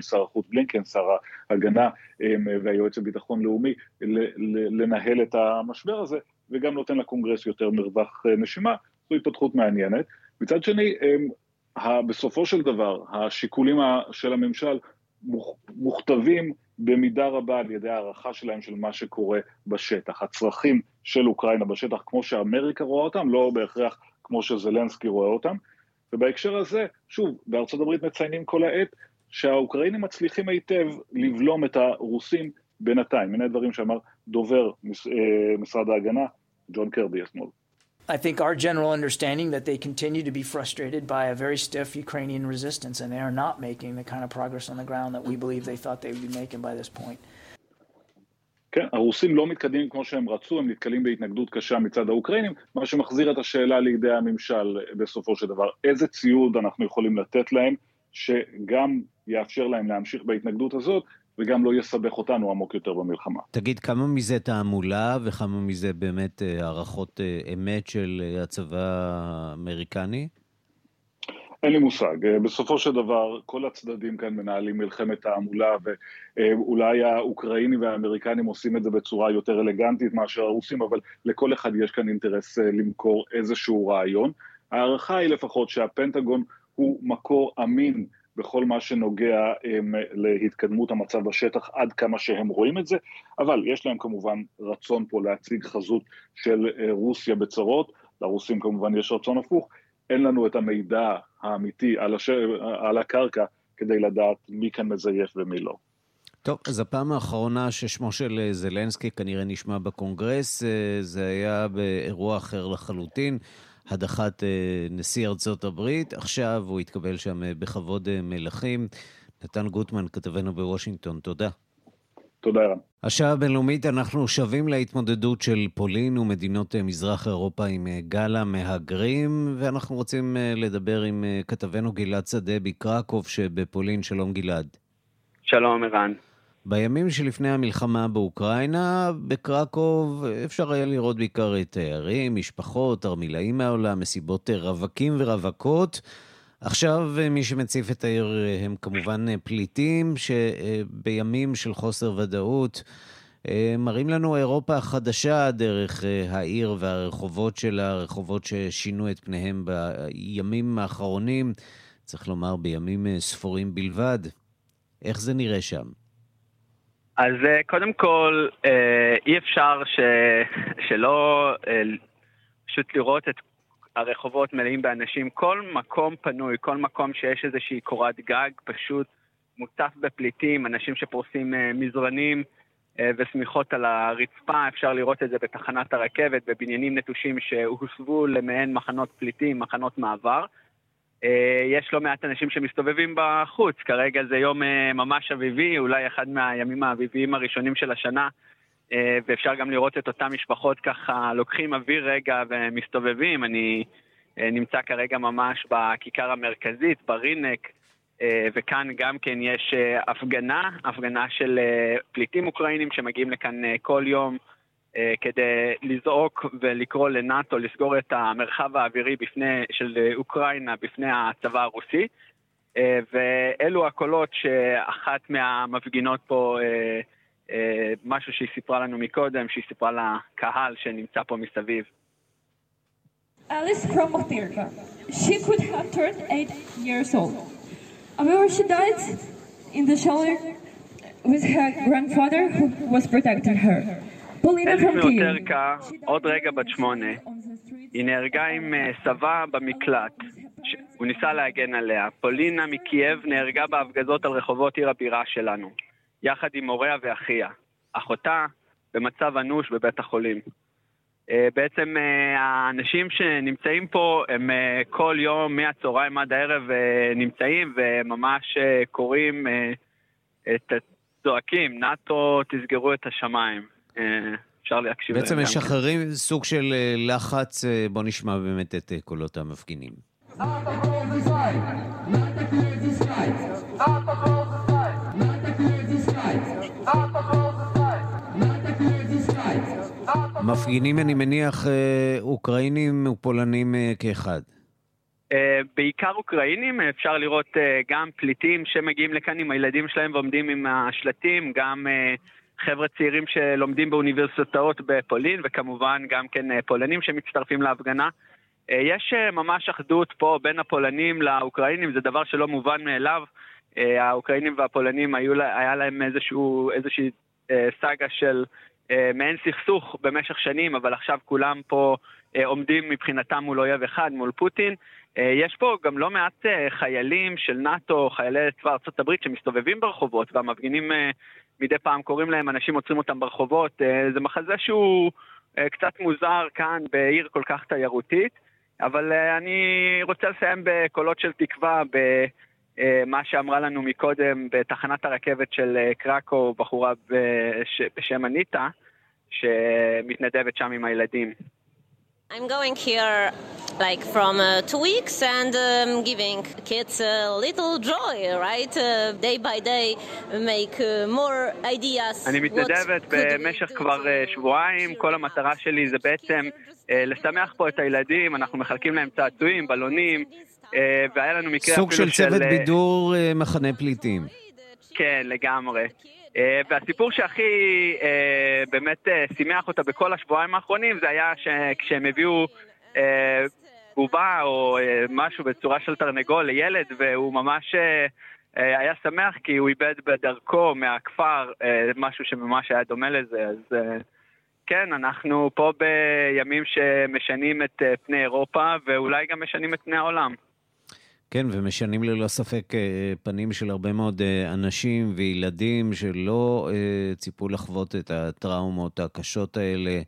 S14: שר החוץ בלינקן, שר ההגנה והיועץ לביטחון לאומי, לנהל את המשבר הזה, וגם נותן לקונגרס יותר מרווח נשימה, זו התפתחות מעניינת. מצד שני, בסופו של דבר, השיקולים של הממשל מוכתבים במידה רבה על ידי הערכה שלהם של מה שקורה בשטח. הצרכים של אוקראינה בשטח, כמו שאמריקה רואה אותם, לא בהכרח כמו שזלנסקי רואה אותם. ובהקשר הזה, שוב, בארצות הברית מציינים כל העת שהאוקראינים מצליחים היטב לבלום את הרוסים בינתיים. הנה הדברים שאמר דובר משרד ההגנה, ג'ון קרבי אתמול.
S16: I think our general understanding that they continue to be frustrated by a very stiff Ukrainian resistance and they are not making the kind of progress on the ground that we believe they thought they would be making by this point.
S14: כן, הרוסים לא מתקדמים כמו שהם רצו, הם נתקלים בהתנגדות קשה מצד האוקראינים, מה שמחזיר את השאלה לידי הממשל בסופו של דבר. איזה ציוד אנחנו יכולים לתת להם, שגם יאפשר להם להמשיך בהתנגדות הזאת, וגם לא יסבך אותנו עמוק יותר במלחמה.
S1: תגיד, כמה מזה תעמולה וכמה מזה באמת הערכות אמת של הצבא האמריקני?
S14: אין לי מושג. בסופו של דבר, כל הצדדים כאן מנהלים מלחמת תעמולה, ואולי האוקראינים והאמריקנים עושים את זה בצורה יותר אלגנטית מאשר הרוסים, אבל לכל אחד יש כאן אינטרס למכור איזשהו רעיון. ההערכה היא לפחות שהפנטגון הוא מקור אמין בכל מה שנוגע הם, להתקדמות המצב בשטח עד כמה שהם רואים את זה, אבל יש להם כמובן רצון פה להציג חזות של רוסיה בצרות, לרוסים כמובן יש רצון הפוך, אין לנו את המידע האמיתי על, הש... על הקרקע כדי לדעת מי כאן מזייף ומי לא.
S1: טוב, אז הפעם האחרונה ששמו של זלנסקי כנראה נשמע בקונגרס, זה היה באירוע אחר לחלוטין. הדחת נשיא ארצות הברית. עכשיו הוא התקבל שם בכבוד מלכים. נתן גוטמן, כתבנו בוושינגטון, תודה.
S14: תודה, ערן.
S1: השעה הבינלאומית, אנחנו שבים להתמודדות של פולין ומדינות מזרח אירופה עם גל המהגרים, ואנחנו רוצים לדבר עם כתבנו גלעד שדה בקרקוב שבפולין. שלום גלעד.
S17: שלום ערן.
S1: בימים שלפני המלחמה באוקראינה, בקרקוב אפשר היה לראות בעיקר תיירים, משפחות, תרמילאים מהעולם, מסיבות רווקים ורווקות. עכשיו מי שמציף את העיר הם כמובן פליטים שבימים של חוסר ודאות מראים לנו אירופה החדשה דרך העיר והרחובות שלה, רחובות ששינו את פניהם בימים האחרונים, צריך לומר בימים ספורים בלבד. איך זה נראה שם?
S17: אז קודם כל, אי אפשר ש... שלא פשוט לראות את הרחובות מלאים באנשים. כל מקום פנוי, כל מקום שיש איזושהי קורת גג, פשוט מוצף בפליטים, אנשים שפורסים מזרנים ושמיכות על הרצפה. אפשר לראות את זה בתחנת הרכבת, בבניינים נטושים שהוסבו למעין מחנות פליטים, מחנות מעבר. יש לא מעט אנשים שמסתובבים בחוץ, כרגע זה יום ממש אביבי, אולי אחד מהימים האביביים הראשונים של השנה, ואפשר גם לראות את אותן משפחות ככה לוקחים אוויר רגע ומסתובבים. אני נמצא כרגע ממש בכיכר המרכזית, ברינק, וכאן גם כן יש הפגנה, הפגנה של פליטים אוקראינים שמגיעים לכאן כל יום כדי לזעוק ולקרוא לנאט"ו לסגור את המרחב האווירי בפני, של אוקראינה בפני הצבא הרוסי. ואלו הקולות שאחת מהמפגינות פה, משהו שהיא סיפרה לנו מקודם, שהיא סיפרה לקהל שנמצא פה מסביב.
S18: Alice America. She could have turned eight years old. However, she died in the shelter with her grandfather who was protecting her.
S17: אלף מאוטרקה, עוד רגע בת שמונה. היא נהרגה עם סבה במקלט. הוא ניסה להגן עליה. פולינה מקייב נהרגה בהפגזות על רחובות עיר הבירה שלנו, יחד עם הוריה ואחיה. אחותה במצב אנוש בבית החולים. בעצם האנשים שנמצאים פה הם כל יום מהצהריים עד הערב נמצאים וממש קוראים את צועקים, נאט"ו תסגרו את השמיים. אפשר להקשיב
S1: להם. בעצם משחררים סוג של לחץ, בוא נשמע באמת את קולות המפגינים. מפגינים, אני מניח, אוקראינים ופולנים כאחד.
S17: בעיקר אוקראינים, אפשר לראות גם פליטים שמגיעים לכאן עם הילדים שלהם ועומדים עם השלטים, גם חבר'ה צעירים שלומדים באוניברסיטאות בפולין, וכמובן גם כן פולנים שמצטרפים להפגנה. יש ממש אחדות פה בין הפולנים לאוקראינים, זה דבר שלא מובן מאליו. האוקראינים והפולנים היו, היה להם איזשהו, איזושהי סאגה של מעין סכסוך במשך שנים, אבל עכשיו כולם פה עומדים מבחינתם מול אויב אחד, מול פוטין. יש פה גם לא מעט חיילים של נאט"ו, חיילי צבא הברית שמסתובבים ברחובות, והמפגינים מדי פעם קוראים להם, אנשים עוצרים אותם ברחובות. זה מחזה שהוא קצת מוזר כאן בעיר כל כך תיירותית, אבל אני רוצה לסיים בקולות של תקווה, במה שאמרה לנו מקודם בתחנת הרכבת של קרקו, בחורה בשם אניטה, שמתנדבת שם עם הילדים.
S19: I'm going here like from uh, two weeks and um, giving kids a little joy, right? Uh, day by day make uh, more ideas.
S17: אני מתנדבת במשך כבר שבועיים, כל המטרה שלי זה בעצם לשמח פה את הילדים, אנחנו מחלקים להם צעצועים, בלונים, והיה לנו מקרה
S1: סוג של צוות בידור מחנה פליטים.
S17: כן, לגמרי. Uh, והסיפור שהכי uh, באמת uh, שימח אותה בכל השבועיים האחרונים זה היה כשהם הביאו בובה או משהו בצורה של תרנגול לילד והוא ממש היה שמח כי הוא איבד בדרכו מהכפר משהו שממש היה דומה לזה אז כן, אנחנו פה בימים שמשנים את פני אירופה ואולי גם משנים את פני העולם.
S1: כן, ומשנים ללא ספק פנים של הרבה מאוד אנשים וילדים שלא ציפו לחוות את הטראומות הקשות האלה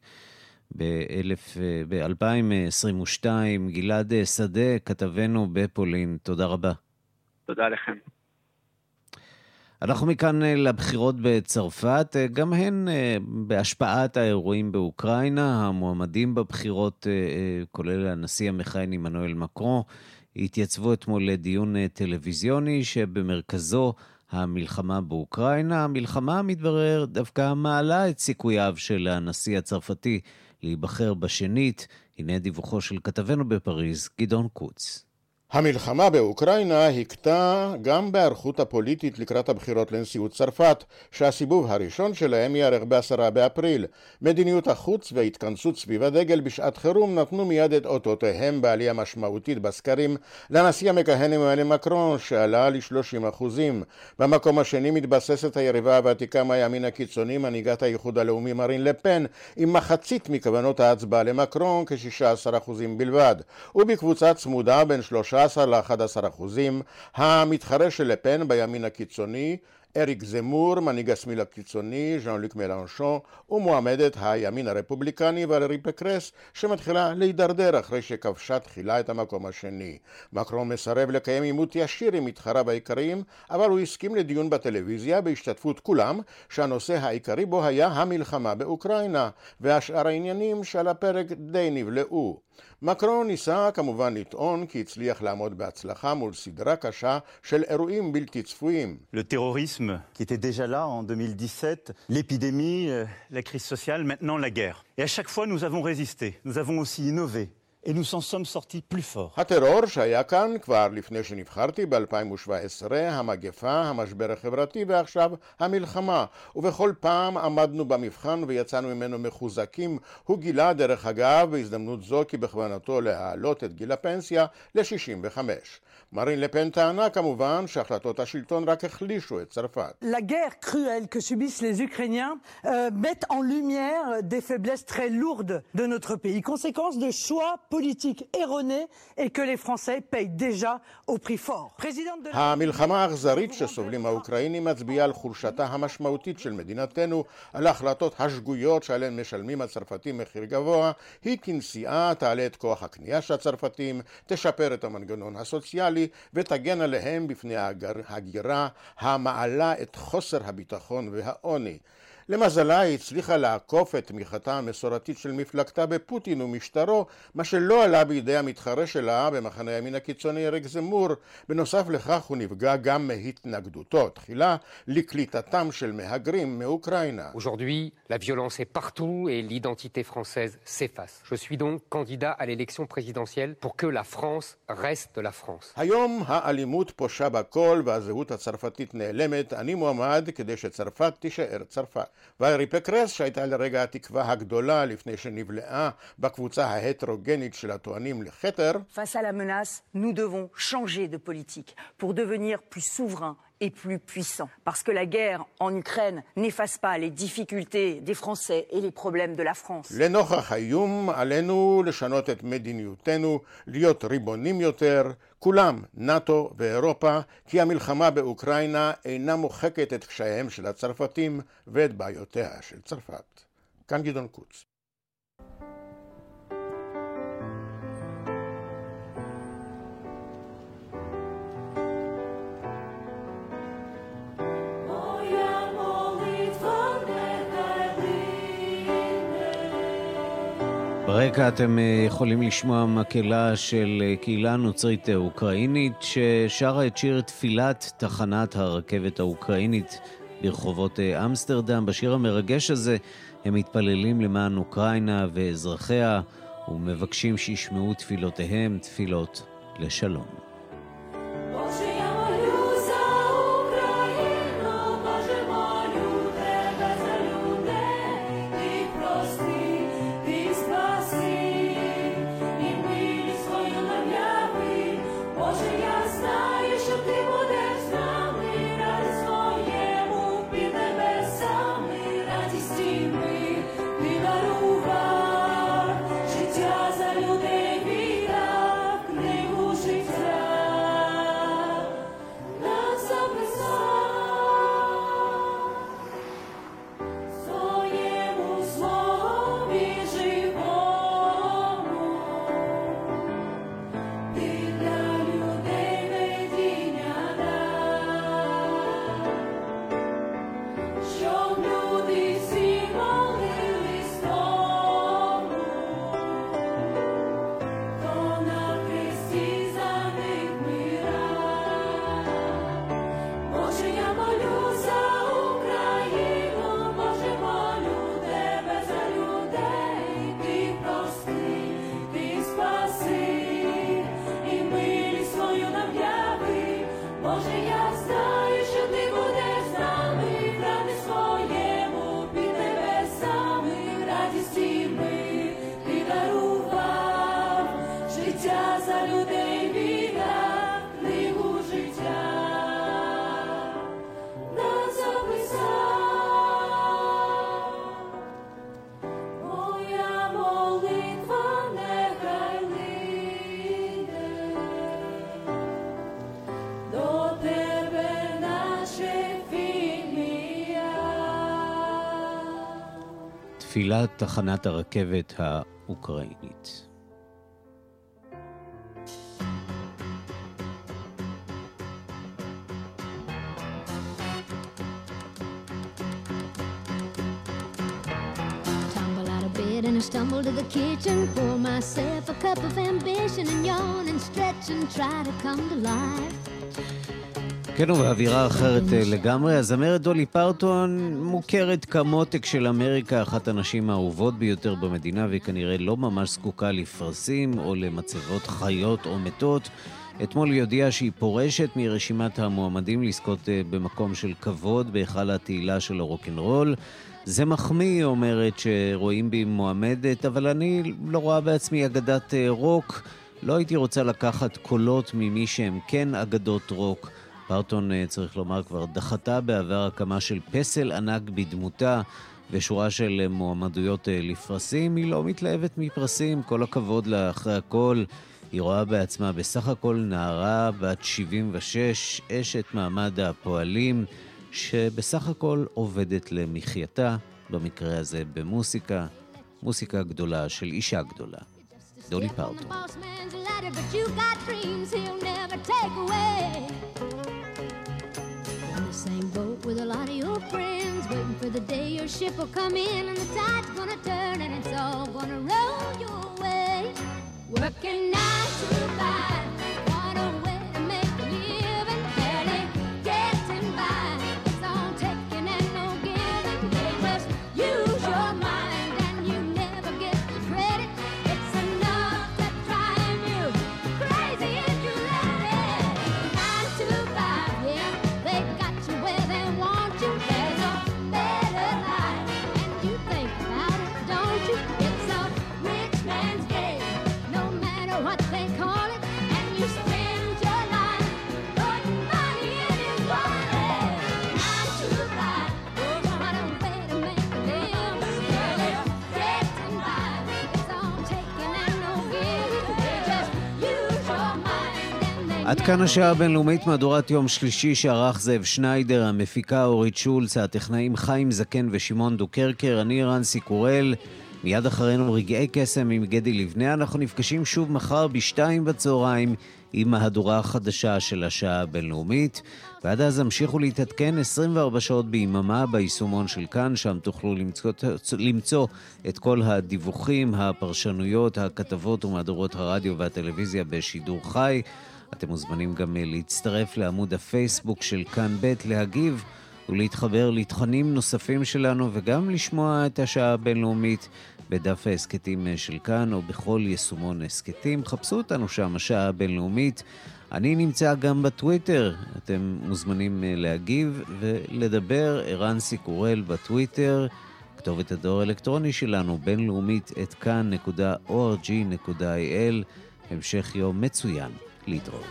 S1: ב-2022. גלעד שדה, כתבנו בפולין, תודה רבה.
S17: תודה לכם.
S1: אנחנו מכאן לבחירות בצרפת, גם הן בהשפעת האירועים באוקראינה. המועמדים בבחירות, כולל הנשיא המכהן עמנואל מקרו, התייצבו אתמול לדיון טלוויזיוני שבמרכזו המלחמה באוקראינה. המלחמה, מתברר, דווקא מעלה את סיכוייו של הנשיא הצרפתי להיבחר בשנית. הנה דיווחו של כתבנו בפריז, גדעון קוץ.
S20: המלחמה באוקראינה הכתה גם בהיערכות הפוליטית לקראת הבחירות לנשיאות צרפת, שהסיבוב הראשון שלהם ייערך ב-10 באפריל. מדיניות החוץ וההתכנסות סביב הדגל בשעת חירום נתנו מיד את אותותיהם בעלייה משמעותית בסקרים לנשיא המכהן עמנואל מקרון, שעלה ל-30%. במקום השני מתבססת היריבה הוותיקה מהימין הקיצוני, מנהיגת האיחוד הלאומי מרין לפן, עם מחצית מכוונות ההצבעה למקרון, כ-16% בלבד. ובקבוצה צמודה בין שלושה 13 ל-11 אחוזים. המתחרה של לפן בימין הקיצוני, אריק זמור, מנהיג השמאל הקיצוני, ז'אן לוק מלנשון, ומועמדת הימין הרפובליקני ולרי פקרס, שמתחילה להידרדר אחרי שכבשה תחילה את המקום השני. מקרון מסרב לקיים עימות ישיר עם מתחריו העיקריים, אבל הוא הסכים לדיון בטלוויזיה בהשתתפות כולם, שהנושא העיקרי בו היה המלחמה באוקראינה, והשאר העניינים שעל הפרק די נבלעו. מקרון ניסה כמובן לטעון כי הצליח לעמוד בהצלחה מול סדרה קשה של אירועים בלתי צפויים.
S7: Qui était déjà là en 2017, l'épidémie, la crise sociale, maintenant la guerre. Et à chaque fois nous avons résisté, nous avons aussi innové. et nous s'en sommes sortis plus forts.
S20: הטרור שהיה כאן כבר לפני שנבחרתי ב-2017, המגפה, המשבר החברתי ועכשיו המלחמה. ובכל פעם עמדנו במבחן ויצאנו ממנו מחוזקים. הוא גילה, דרך אגב, בהזדמנות זו כי בכוונתו להעלות את גיל הפנסיה ל-65. מרין לפן טענה כמובן שהחלטות השלטון רק החלישו את צרפת.
S6: La guerre cruelle que subissent les Ukrainiens euh, met en lumière des faiblesses très lourdes de notre pays, conséquence de choix politiques erronés et que les Français payent déjà au prix fort.
S20: המלחמה האכזרית שסובלים האוקראינים מצביעה על חולשתה המשמעותית של מדינתנו, על ההחלטות השגויות שעליהן משלמים הצרפתים מחיר גבוה, היא כנסיעה תעלה את כוח הקנייה של הצרפתים, תשפר את המנגנון הסוציאלי ותגן עליהם בפני ההגירה המעלה את חוסר הביטחון והעוני. למזלה היא הצליחה לעקוף את תמיכתה המסורתית של מפלגתה בפוטין ומשטרו, מה שלא עלה בידי המתחרה שלה במחנה הימין הקיצוני אריק זמור. בנוסף לכך הוא נפגע גם מהתנגדותו תחילה לקליטתם של מהגרים מאוקראינה.
S21: Aujourd'hui, la violence est partout et l'identité française s'efface. Je suis donc candidat à l'élection présidentielle pour que la France reste la France.
S20: היום האלימות פושה בכל והזהות הצרפתית נעלמת. אני מועמד כדי שצרפת תישאר צרפת. וארי פקרס, שהייתה לרגע התקווה הגדולה לפני שנבלעה בקבוצה ההטרוגנית של הטוענים לכתר,
S22: Face à la menace, nous devons changer de politique pour devenir plus souverains et plus puissants. Parce que la guerre en Ukraine n'efface pas les difficultés des Français et les problèmes de la France.
S20: לנוכח האיום עלינו לשנות את מדיניותנו, להיות ריבונים יותר, כולם, נאט"ו ואירופה, כי המלחמה באוקראינה אינה מוחקת את קשייהם של הצרפתים ואת בעיותיה של צרפת. כאן גדעון קוץ.
S23: ברקע אתם יכולים לשמוע מקהלה של קהילה נוצרית אוקראינית ששרה את שיר תפילת תחנת הרכבת האוקראינית ברחובות אמסטרדם. בשיר המרגש הזה הם מתפללים למען אוקראינה ואזרחיה ומבקשים שישמעו תפילותיהם, תפילות לשלום. תפילת תחנת הרכבת האוקראינית.
S24: Tumble out of bed in
S1: Gonna stumble to the kitchen, pour myself a cup of ambition and yawn and stretch and try to come to life. כן, ובאווירה אחרת אה, לגמרי. הזמרת דולי פרטון מוכרת כמותק של אמריקה, אחת הנשים האהובות ביותר במדינה, והיא כנראה לא ממש זקוקה לפרסים או למצבות חיות או מתות. אתמול היא הודיעה שהיא פורשת מרשימת המועמדים לזכות אה, במקום של כבוד בהיכל התהילה של הרוקנרול. זה מחמיא, היא אומרת, שרואים בי מועמדת, אבל אני לא רואה בעצמי אגדת אה, רוק. לא הייתי רוצה לקחת קולות ממי שהם כן אגדות רוק. פרטון, אה, צריך לומר, כבר דחתה בעבר הקמה של פסל ענק בדמותה ושורה של מועמדויות לפרסים. היא לא מתלהבת מפרסים, כל הכבוד לה אחרי הכל. היא רואה בעצמה בסך הכל נערה בת 76, אשת מעמד הפועלים, שבסך הכל עובדת למחייתה, במקרה הזה במוסיקה, מוסיקה גדולה של אישה גדולה. דולי פרטון. Same boat with a lot of your friends, waiting for the day your ship will come in and the tide's gonna turn and it's all gonna roll your way. Working nine to five. עד כאן השעה הבינלאומית מהדורת יום שלישי שערך זאב שניידר, המפיקה אורית שולץ, הטכנאים חיים זקן ושמעון דוקרקר, אני רנסי קורל. מיד אחרינו רגעי קסם עם גדי לבנה. אנחנו נפגשים שוב מחר בשתיים בצהריים עם מהדורה החדשה של השעה הבינלאומית. ועד אז המשיכו להתעדכן 24 שעות ביממה ביישומון של כאן, שם תוכלו למצוא, למצוא את כל הדיווחים, הפרשנויות, הכתבות ומהדורות הרדיו והטלוויזיה בשידור חי. אתם מוזמנים גם אה, להצטרף לעמוד הפייסבוק של כאן ב' להגיב ולהתחבר לתכנים נוספים שלנו וגם לשמוע את השעה הבינלאומית בדף ההסכתים אה, של כאן או בכל יישומון הסכתים. חפשו אותנו שם, השעה הבינלאומית. אני נמצא גם בטוויטר, אתם מוזמנים אה, להגיב ולדבר. ערן סיקורל בטוויטר, כתובת הדואר האלקטרוני שלנו, בינלאומית את כאן.org.il. המשך יום מצוין. liedrood.